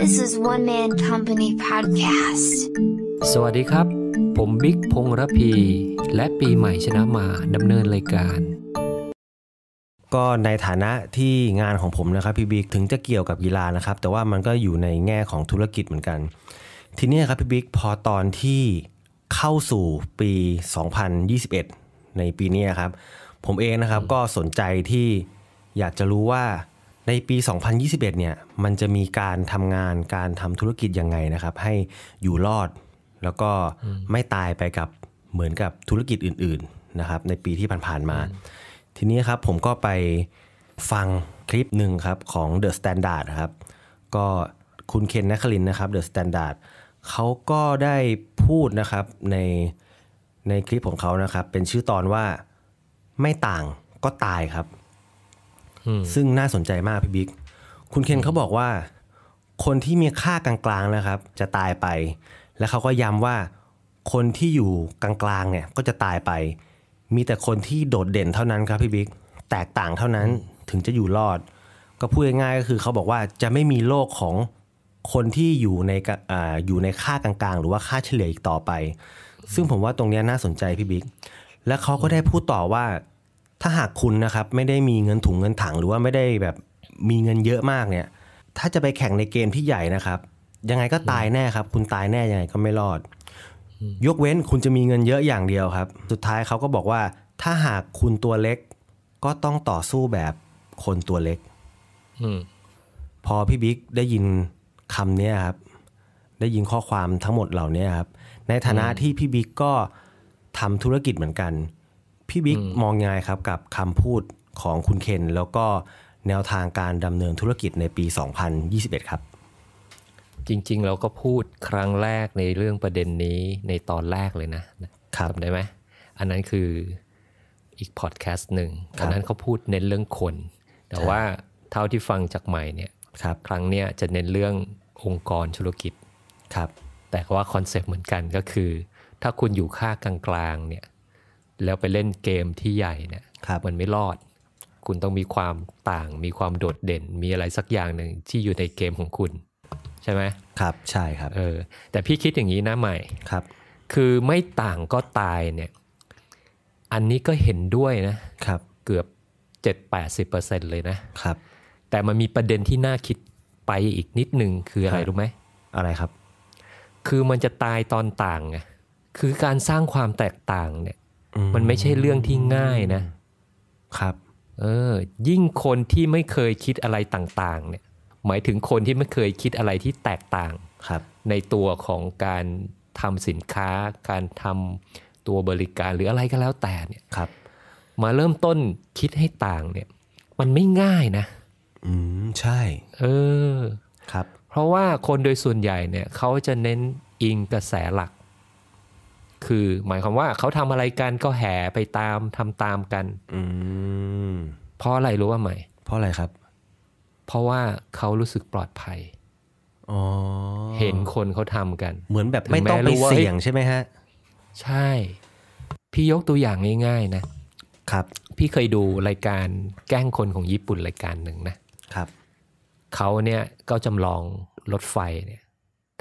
This is One Man Company Podcast. สวัสดีครับ ผมบิ๊กพงษ์ระพี และปีใหม่ชนะมาดำเนินรายการ ก็ในฐานะที่งานของผมนะครับพี่บิ๊กถึงจะเกี่ยวกับกีฬานะครับ แต่ว่ามันก็อยู่ในแง่ของธุรกิจเหมือนกัน ทีนี้ครับพี่บิ๊กพอตอนที่เข้าสู่ปี 2021 ในปีนี้ครับ ผมเองนะครับก็สนใจที่อยากจะรู้ว่า ในปี 2021 เนี่ย มันจะมีการทำงานการทำธุรกิจยังไงนะครับ ให้อยู่รอดแล้วก็ไม่ตายไปกับเหมือนกับธุรกิจอื่น ๆนะครับ ในปีที่ผ่านๆมา ทีนี้ครับผมก็ไปฟังคลิปหนึ่งครับของ The Standard ครับ ก็คุณเคนนัคลินทร์นะครับ The Standard เขาก็ได้พูดนะครับในในคลิปของเขานะครับ เป็นชื่อตอนว่าไม่ต่างก็ตายครับ ซึ่งน่าสนใจมากพี่บิ๊กคุณเคนเขาบอกว่า คนที่มีค่ากลางๆนะครับ จะตายไป และเขาก็ย้ำว่าคนที่อยู่กลางๆเนี่ยก็จะตายไป มีแต่คนที่โดดเด่นเท่านั้นครับพี่บิ๊กแตกต่างเท่านั้นถึงจะอยู่รอด ก็พูดง่ายๆก็คือเขาบอกว่าจะไม่มีโลกของคนที่อยู่ในออยู่ในค่ากลางๆ หรือว่าค่าเฉลี่ยอีกต่อไป ซึ่งผมว่าตรงเนี้ยน่าสนใจพี่บิ๊กและเขาก็ได้พูดต่อว่า ถ้าหากคุณนะครับไม่ได้มีเงินถุงเงินถังหรือว่าไม่ได้แบบมีเงินเยอะมากเนี่ย ถ้าจะไปแข่งในเกมที่ใหญ่นะครับ ยังไงก็ตายแน่ครับ คุณตายแน่ยังไงก็ไม่รอด ยกเว้นคุณจะมีเงินเยอะอย่างเดียวครับ สุดท้ายเขาก็บอกว่า ถ้าหากคุณตัวเล็ก ก็ต้องต่อสู้แบบคนตัวเล็กอืมพอพี่บิ๊กได้ยินคำเนี้ยครับ ได้ยินข้อความทั้งหมดเหล่านี้ครับ ในฐานะที่พี่บิ๊กก็ทำธุรกิจเหมือนกัน พี่บิ๊กมองยังไงครับกับคำพูดของคุณเคน แล้วก็แนวทางการดำเนินธุรกิจในปี 2021 ครับ จริง ๆ เราก็พูดครั้งแรกในเรื่องประเด็นนี้ในตอนแรกเลยนะครับจำได้ไหมอันนั้นคืออีกพอดแคสต์หนึ่งครับอันนั้นเขาพูดเน้นเรื่องคน แต่ว่าเท่าที่ฟังจากใหม่เนี่ยครับครั้งเนี้ยจะเน้นเรื่ององค์กรธุรกิจครับแต่ว่าคอนเซปต์เหมือนกันก็คือ ถ้าคุณอยู่ค่ากลางๆเนี่ย แล้วไปเล่นเกมที่ใหญ่เนี่ยครับมันไม่รอด คุณต้องมีความต่างมีความโดดเด่น มีอะไรสักอย่างหนึ่งที่อยู่ในเกมของคุณ ใช่ไหมครับใช่ครับเออแต่พี่คิดอย่างนี้นะใหม่ครับ คือไม่ต่างก็ตายเนี่ย อันนี้ก็เห็นด้วยนะครับ เกือบ7-80%เลยนะครับ แต่มันมีประเด็นที่น่าคิดไปอีกนิดหนึ่งคืออะไรครับรู้ไหมอะไรครับ คือมันจะตายตอนต่างไงคือการสร้างความแตกต่างเนี่ยอื มมันไม่ใช่เรื่องที่ง่ายนะ ครับ เออ ยิ่งคนที่ไม่เคยคิดอะไรต่างๆ เนี่ย หมายถึงคนที่ไม่เคยคิดอะไรที่แตกต่างครับ ในตัวของการทำสินค้า การทำตัวบริการหรืออะไรก็แล้วแต่เนี่ยครับ มาเริ่มต้นคิดให้ต่างเนี่ย มันไม่ง่ายนะ อืมใช่ เออ ครับ เพราะว่าคนโดยส่วนใหญ่เนี่ยเขาจะเน้นอิงกระแสหลัก คือ หมายความว่าเขาทำอะไรกันก็แห่ไปตามทำตามกันอืมเพราะอะไรรู้ว่าไหมเพราะอะไรครับ เพราะว่าเขารู้สึกปลอดภัยอ๋อเห็นคนเขาทำกัน เหมือนแบบถึงไม่ต้องแม้ไปรู้ว่าเสี่ยงใช่ไหมฮะ ใช่ พี่ยกตัวอย่างง่าย ๆ นะ ครับ พี่เคยดูรายการแกล้งคนของญี่ปุ่นรายการหนึ่งนะครับ เขาเนี่ยก็จำลองรถไฟเนี่ย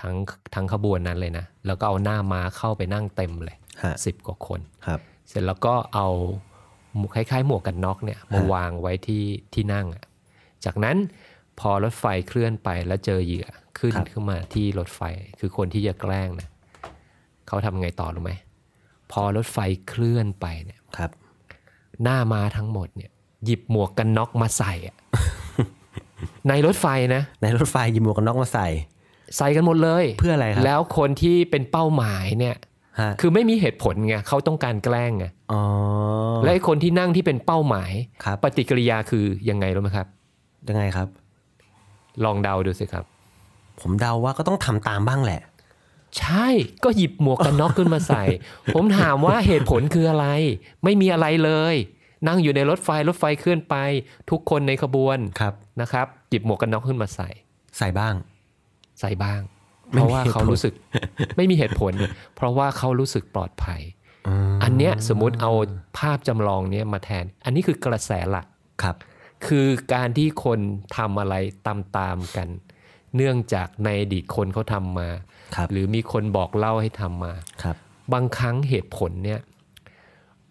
ทั้งทั้งขบวนนั้นเลยนะ แล้วก็เอาหน้าม้าเข้าไปนั่งเต็มเลยฮะสิบกว่าคนครับ เสร็จแล้วก็เอาหมวกคล้ายๆ หมวกกันน็อกเนี่ยมาวางไว้ที่ที่นั่งอะจากนั้นพอรถไฟเคลื่อนไปแล้วเจอเหยื่อขึ้นครับขึ้นมาที่รถไฟคือคนที่จะแกล้งนะเขาทำไงต่อรู้ไหมพอรถไฟเคลื่อนไปเนี่ยครับ หน้ามาทั้งหมดเนี่ย หยิบหมวกกันน็อกมาใส่อะในรถไฟนะ ในรถไฟหยิบหมวกกันน็อกมาใส่ ใส่กันหมดเลย เพื่ออะไรครับแล้วคนที่เป็นเป้าหมายเนี่ยฮะคือไม่มีเหตุผลไงเขาต้องการแกล้งไงอ๋อและไอ้คนที่นั่งที่เป็นเป้าหมายครับปฏิกิริยาคือยังไงรู้ไหมครับ ยังไงครับ ลองเดาดูสิครับ ผมเดาว่าก็ต้องทำตามบ้างแหละ ใช่ก็หยิบหมวกกันน็อกขึ้นมาใส่ ผมถามว่าเหตุผลคืออะไร ไม่มีอะไรเลย นั่งอยู่ในรถไฟรถไฟเคลื่อนไป ทุกคนในขบวนครับนะครับ หยิบหมวกกันน็อกขึ้นมาใส่ ใส่บ้างใส่บ้าง เพไม่มีราะว่าเขารู้สึกไม่มีเหตุผล เพราะว่าเขารู้สึกปลอดภัยอืมอันเนี้ยสมมุติเอาภาพจำลองเนี้ยมาแทน อันนี้คือกระแสหลักครับ คือการที่คนทำอะไรตามๆกัน เนื่องจากในอดีตคนเขาทำมาครับหรือมีคนบอกเล่าให้ทำมาครับบางครั้งเหตุผลเนี่ย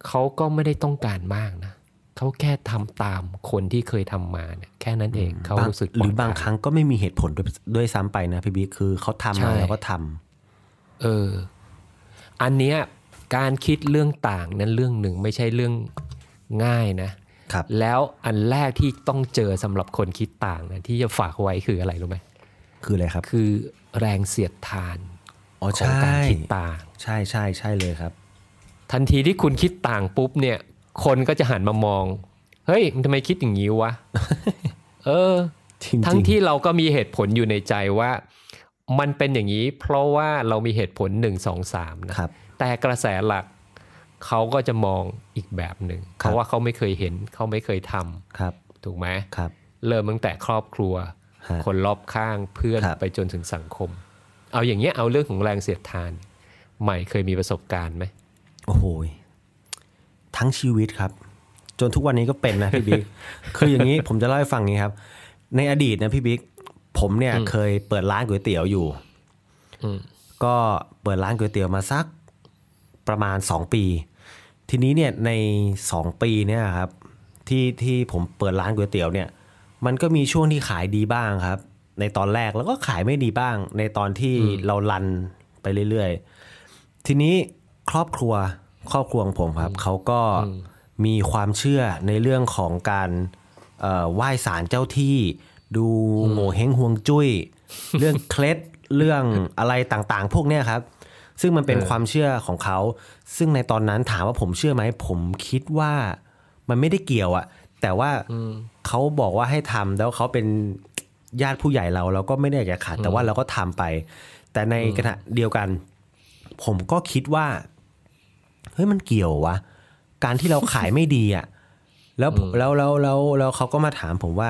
เขาก็ไม่ได้ต้องการมากนะ เขาแค่ทำตามคนที่เคยทำมาเนี่ยแค่นั้นเองเขาบางรู้สึกหรือบางปลดภัยครั้งก็ไม่มีเหตุผลด้วยด้วยซ้ำไปนะพี่บิ๊กคือเขาทำใช่มาแล้วก็ทำเออ อันเนี้ยการคิดเรื่องต่างนั้นเรื่องหนึ่งไม่ใช่เรื่องง่ายนะครับ แล้วอันแรกที่ต้องเจอสำหรับคนคิดต่างนะที่จะฝากไว้คืออะไรรู้ไหมคืออะไรครับ คือแรงเสียดทานอ๋อของใช่การคิดต่าง ใช่ใช่ใช่เลยครับ ทันทีที่คุณคิดต่างปุ๊บเนี่ย คนก็จะหันมามอง เฮ้ยมึงทำไมคิดอย่างนี้วะ เออจริงๆทั้งที่เราก็มีเหตุผลอยู่ในใจว่า มันเป็นอย่างนี้ เพราะว่าเรามีเหตุผลหนึ่งสองสามนะครับ แต่กระแสหลักเขาก็จะมองอีกแบบหนึ่งเพราะว่าเขาไม่เคยเห็นเขาไม่เคยทำครับ ถูกไหมครับ เริ่มตั้งแต่ครอบครัวฮะคนรอบข้างเพื่อนครับไปจนถึงสังคม เอาอย่างเงี้ยเอาเรื่องของแรงเสียดทาน ใหม่เคยมีประสบการณ์ไหมโอ้โหย ทั้งชีวิตครับ จนทุกวันนี้ก็เป็นนะพี่บิ๊กคืออย่างนี้ผมจะเล่าให้ฟังนี้ครับ ในอดีตนะพี่บิ๊กผมเนี่ยเคยเปิดร้านก๋วยเตี๋ยวอยู่อืมก็เปิดร้านก๋วยเตี๋ยวมาสักประมาณ2ปี ทีนี้เนี่ยใน2ปีเนี่ยครับ ที่ที่ผมเปิดร้านก๋วยเตี๋ยวเนี่ย มันก็มีช่วงที่ขายดีบ้างครับ ในตอนแรกแล้วก็ขายไม่ดีบ้าง ในตอนที่เรารันไปเรื่อยๆ ทีนี้ครอบครัว ครอบครัวของผมครับเขาก็มีความเชื่อในเรื่องของการเอ่อไหว้ศาลเจ้าที่ ดูโง่เฮงฮวงจุ้ย เรื่องเคล็ดเรื่องอะไรต่างๆ พวกเนี้ยครับ ซึ่งมันเป็นเออความเชื่อของเขา ซึ่งในตอนนั้นถามว่าผมเชื่อไหม ผมคิดว่ามันไม่ได้เกี่ยวอะแต่ว่าเขาบอกว่าให้ทำแล้วเขาเป็นญาติผู้ใหญ่เราเราก็ไม่ได้อยากจะขัดแต่ว่าเราก็ทำไป แต่ในขณะเดียวกัน ผมก็คิดว่า เฮ้ยมันเกี่ยววะ การที่เราขายไม่ดีอะแล้วแล้วแล้วแล้วแล้วเขาก็มาถามผมว่า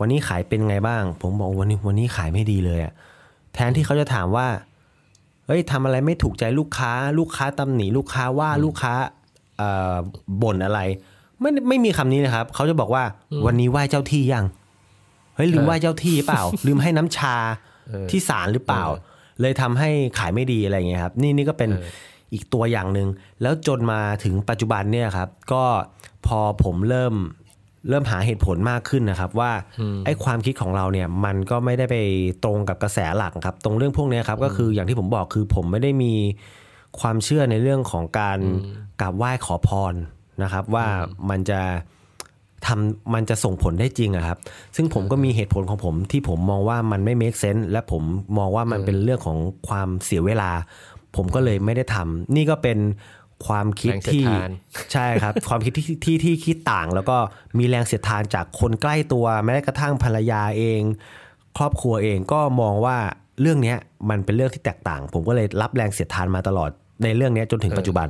วันนี้ขายเป็นไงบ้าง ผมบอกวันนี้วันนี้ขายไม่ดีเลยอะแทนที่เขาจะถามว่าเฮ้ยทำอะไรไม่ถูกใจลูกค้า ลูกค้าตำหนิลูกค้าว่าลูกค้าเอ่อบ่นอะไร ไม่ไม่มีคำนี้นะครับ เขาจะบอกว่าวันนี้ไหว้เจ้าที่ยังเฮ้ยลืมไหว้เจ้าที่เปล่า ลืมให้น้ำชาเออที่ศาลหรือเปล่าเออเลยทำให้ขายไม่ดีอะไรอย่างเงี้ยครับ นี่นี่ก็เป็นเอออีกตัวอย่างหนึ่งแล้วจนมาถึงปัจจุบันเนี่ยครับ ก็พอผมเริ่มเริ่มหาเหตุผลมากขึ้นนะครับ ว่าไอ้ความคิดของเราเนี่ยมันก็ไม่ได้ไปตรงกับกระแสหลักครับ ตรงเรื่องพวกเนี้ยครับก็คืออย่างที่ผมบอกคือผมไม่ได้มีความเชื่อในเรื่องของการกราบไหว้ขอพรนะครับ ว่ามันจะทำมันจะส่งผลได้จริงอะครับ ซึ่งผมก็มีเหตุผลของผมที่ผมมองว่ามันไม่ make sense และผมมองว่ามันเป็นเรื่องของความเสียเวลา ผมก็เลยไม่ได้ทำนี่ก็เป็นความคิดแรงเสียดที่ทานใช่ครับ ความคิดที่ที่ที่คิดต่าง แล้วก็มีแรงเสียดทานจากคนใกล้ตัวแม้กระทั่งภรรยาเอง ครอบครัวเองก็มองว่าเรื่องเนี้ยมันเป็นเรื่องที่แตกต่าง ผมก็เลยรับแรงเสียดทานมาตลอดในเรื่องเนี้ยจนถึงปัจจุบัน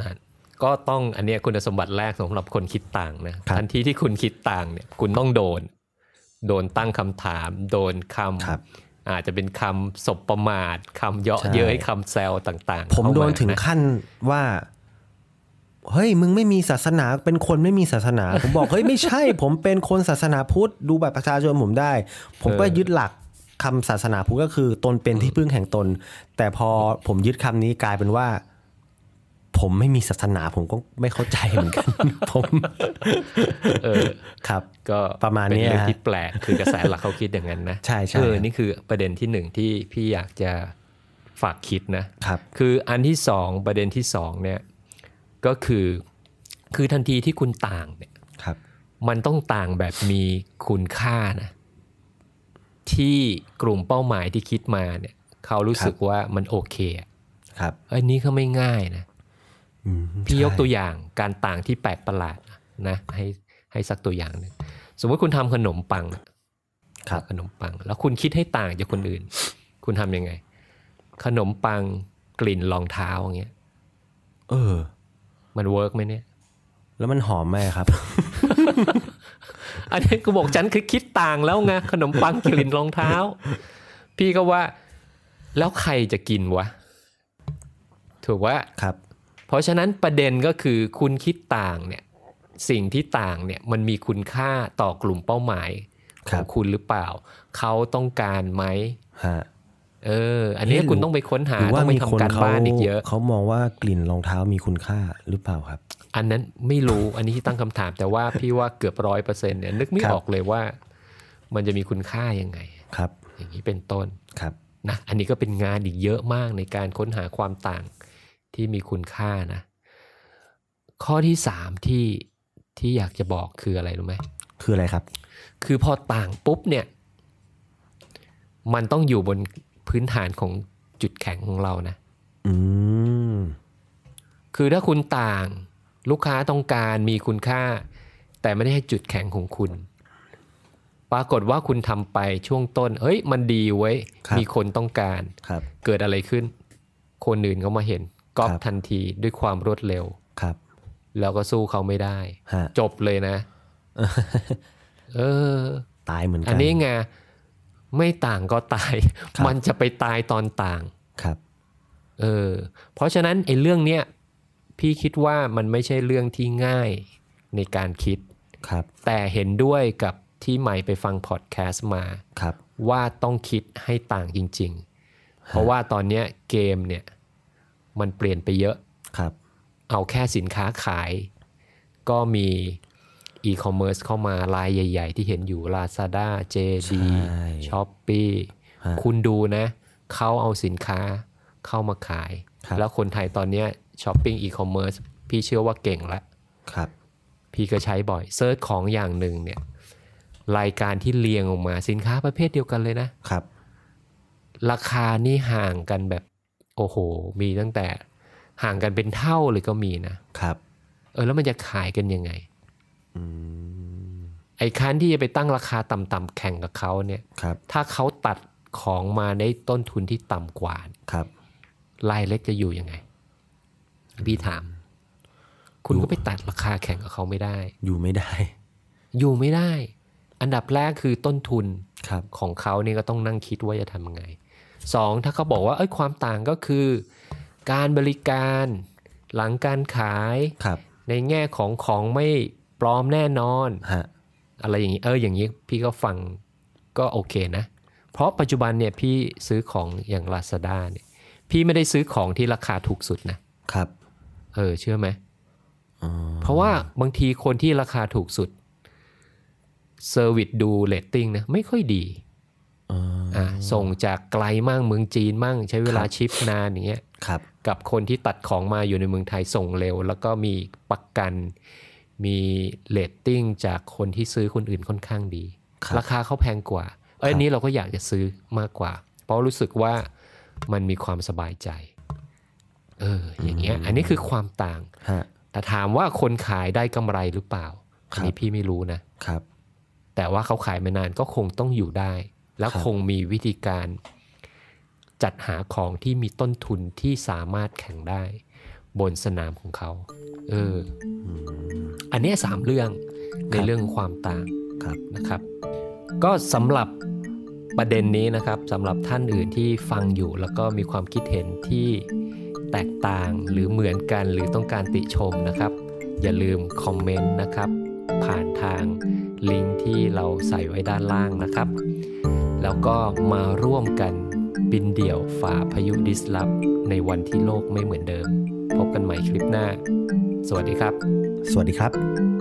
นั่นก็ต้องอันเนี้ยคุณสมบัติแรกสำหรับคนคิดต่างนะครับทันทีที่คุณคิดต่างเนี่ยคุณต้องโดน โดนตั้งคำถาม โดนคครับำ อาจจะเป็นคำสบประมาทคำเยาะใช่เย้ยคำแซวต่าง ๆ ผมเข้าาโดนถึงนะขั้นว่าเฮ้ยมึงไม่มีศาสนาเป็นคนไม่มีศาสนา ผมบอกเฮ้ยไม่ใช่ ผมเป็นคนศาสนาพุทธดูแบบประชาชนผมได้ ผมก็ยึดหลักคำศาสนาพุทธก็คือตนเป็นที่พึ่งแห่งตน แต่พอผมยึดคำนี้กลายเป็นว่า ผมไม่มีศาสนาผมก็ไม่เข้าใจเหมือนกัน ผมเออครับ ก็ประมาณเป็นเนี้ยเรื่องฮะที่แปลกคือกระแสหลักเขาคิดอย่างนั้นนะใช่ใช่เออนี่คือประเด็นที่หนึ่งที่พี่อยากจะฝากคิดนะครับ คืออันที่สองประเด็นที่สองเนี่ยก็คือคือทันทีที่คุณต่างเนี่ยครับ มันต้องต่างแบบมีคุณค่านะที่กลุ่มเป้าหมายที่คิดมาเนี่ยเขารู้สึกว่ามันโอเคอะครับอันนี้ก็ไม่ง่ายนะอืม พี่ยกใช่ตัวอย่างการต่างที่แปลกประหลาดนะให้ให้สักตัวอย่างหนึ่งสมมติคุณทำขนมปังครับขนมปัง แล้วคุณคิดให้ต่างจากคนอื่น คุณทำยังไง ขนมปังกลิ่นรองเท้าอย่างเงี้ยเออ มันเวิร์กไหมเนี่ย แล้วมันหอมไหมครับ อันนี้กูบอกฉันคือคิดต่างแล้วไงขนมปังกลิ่นรองเท้า พี่ก็ว่า แล้วใครจะกินวะ ถูกว่าครับ เพราะฉะนั้นประเด็นก็คือคุณคิดต่างเนี่ยสิ่งที่ต่างเนี่ยมันมีคุณค่าต่อกลุ่มเป้าหมายของคุณหรือเปล่า เขาต้องการไหมเออ อันนี้คุณต้องไปค้นหาต้องไปทำการบ้านอีกเยอะ เขามองว่ากลิ่นรองเท้ามีคุณค่าหรือเปล่าครับ อันนั้นไม่รู้อันนี้ที่ตั้งคำถามแต่ว่าพี่ว่าเกือบร้อยเปอร์เซ็นต์เนี่ยนึกไม่ออกเลยว่า มันจะมีคุณค่ายังไงครับ อย่างนี้เป็นต้นครับนะอันนี้ก็เป็นงานอีกเยอะมากในการค้นหาความต่าง ที่มีคุณค่านะ ข้อที่สามที่ที่อยากจะบอกคืออะไรรู้ไหมคืออะไรครับ คือพอต่างปุ๊บเนี่ย มันต้องอยู่บนพื้นฐานของจุดแข็งของเรานะอืมคือถ้าคุณต่างลูกค้าต้องการมีคุณค่า แต่ไม่ได้ให้จุดแข็งของคุณ ปรากฏว่าคุณทำไปช่วงต้น เฮ้ย มันดีไว้ มีคนต้องการรเกิดอะไรขึ้น คนอื่นเขามาเห็น ก๊อปทันทีด้วยความรวดเร็วครับ แล้วก็สู้เขาไม่ได้ จบเลยนะ เออ ตายเหมือนกัน อันนี้ไงไม่ต่างก็ตาย มันจะไปตายตอนต่างครับ เออ เพราะฉะนั้นไอ้เรื่องเนี้ยพี่คิดว่ามันไม่ใช่เรื่องที่ง่ายในการคิดครับ แต่เห็นด้วยกับที่ใหม่ไปฟังพอดแคสต์มาครับ ว่าต้องคิดให้ต่างจริง ๆ เพราะว่าตอนนี้เกมเนี่ย มันเปลี่ยนไปเยอะครับ เอาแค่สินค้าขาย ก็มีอีคอมเมิร์ซเข้ามารายใหญ่ ๆ ที่เห็นอยู่ Lazada JD Shopee คุณดูนะ เขาเอาสินค้าเข้ามาขาย แล้วคนไทยตอนนี้ช้อปปิ้งอีคอมเมิร์ซพี่เชื่อว่าเก่งแล้วครับ พี่ก็ใช้บ่อย search ของอย่างหนึ่งเนี่ยรายการที่เรียงออกมาสินค้าประเภทเดียวกันเลยนะครับ ราคานี่ห่างกันแบบ โอ้โห มีตั้งแต่ห่างกันเป็นเท่าเลยก็มีนะครับ เออแล้วมันจะขายกันยังไงไอ้คันที่จะไปตั้งราคาต่ำๆแข่งกับเขาเนี่ยถ้าเขาตัดของมาในต้นทุนที่ต่ำกว่าครับรายเล็กจะอยู่ยังไง พี่ถาม คุณก็ไปตัดราคาแข่งกับเขาไม่ได้ อยู่ไม่ได้ อยู่ไม่ได้ อันดับแรกคือต้นทุนครับของเขานี่ก็ต้องนั่งคิดว่าจะทำยังไง สองถ้าเขาบอกว่าเอ้ยความต่างก็คือ การบริการหลังการขายในแง่ของของไม่ปลอมแน่นอนอะไรอย่างนี้เอออย่างนี้พี่ก็ฟังก็โอเคนะ เพราะปัจจุบันเนี่ยพี่ซื้อของอย่าง Lazada เนี่ยพี่ไม่ได้ซื้อของที่ราคาถูกสุดนะครับ เออเชื่อไหมเพราะว่าบางทีคนที่ราคาถูกสุด service ดูเลตติ้งนะไม่ค่อยดี อ่าส่งจากไกลมั่งเมืองจีนมั่งใช้เวลา ship นานอย่างเงี้ยครับกับคนที่ตัดของมาอยู่ในเมืองไทยส่งเร็ว แล้วก็มีประกัน มีเลตติ้งจากคนที่ซื้อคนอื่นค่อนข้างดีราคาเขาแพงกว่าเอ้ยนี้เราก็อยากจะซื้อมากกว่า เพราะรู้สึกว่ามันมีความสบายใจ เออ อย่างเงี้ย อันนี้คือความต่าง แต่ถามว่าคนขายได้กำไรหรือเปล่าอันนี้พี่ไม่รู้นะครับ แต่ว่าเขาขายมานานก็คงต้องอยู่ได้ แล้วคงมีวิธีการจัดหาของที่มีต้นทุนที่สามารถแข่งได้ บนสนามของเขาเอออันนี้สามเรื่องในเรื่องความต่างนะครับ ก็สำหรับประเด็นนี้นะครับสำหรับท่านอื่นที่ฟังอยู่แล้วก็มีความคิดเห็นที่แตกต่างหรือเหมือนกันหรือต้องการติชมนะครับ อย่าลืมคอมเมนต์นะครับ ผ่านทางลิงก์ที่เราใส่ไว้ด้านล่างนะครับ แล้วก็มาร่วมกันบินเดี่ยวฝ่าพายุดิสลอฟในวันที่โลกไม่เหมือนเดิม พบกันใหม่คลิปหน้า สวัสดีครับ สวัสดีครับ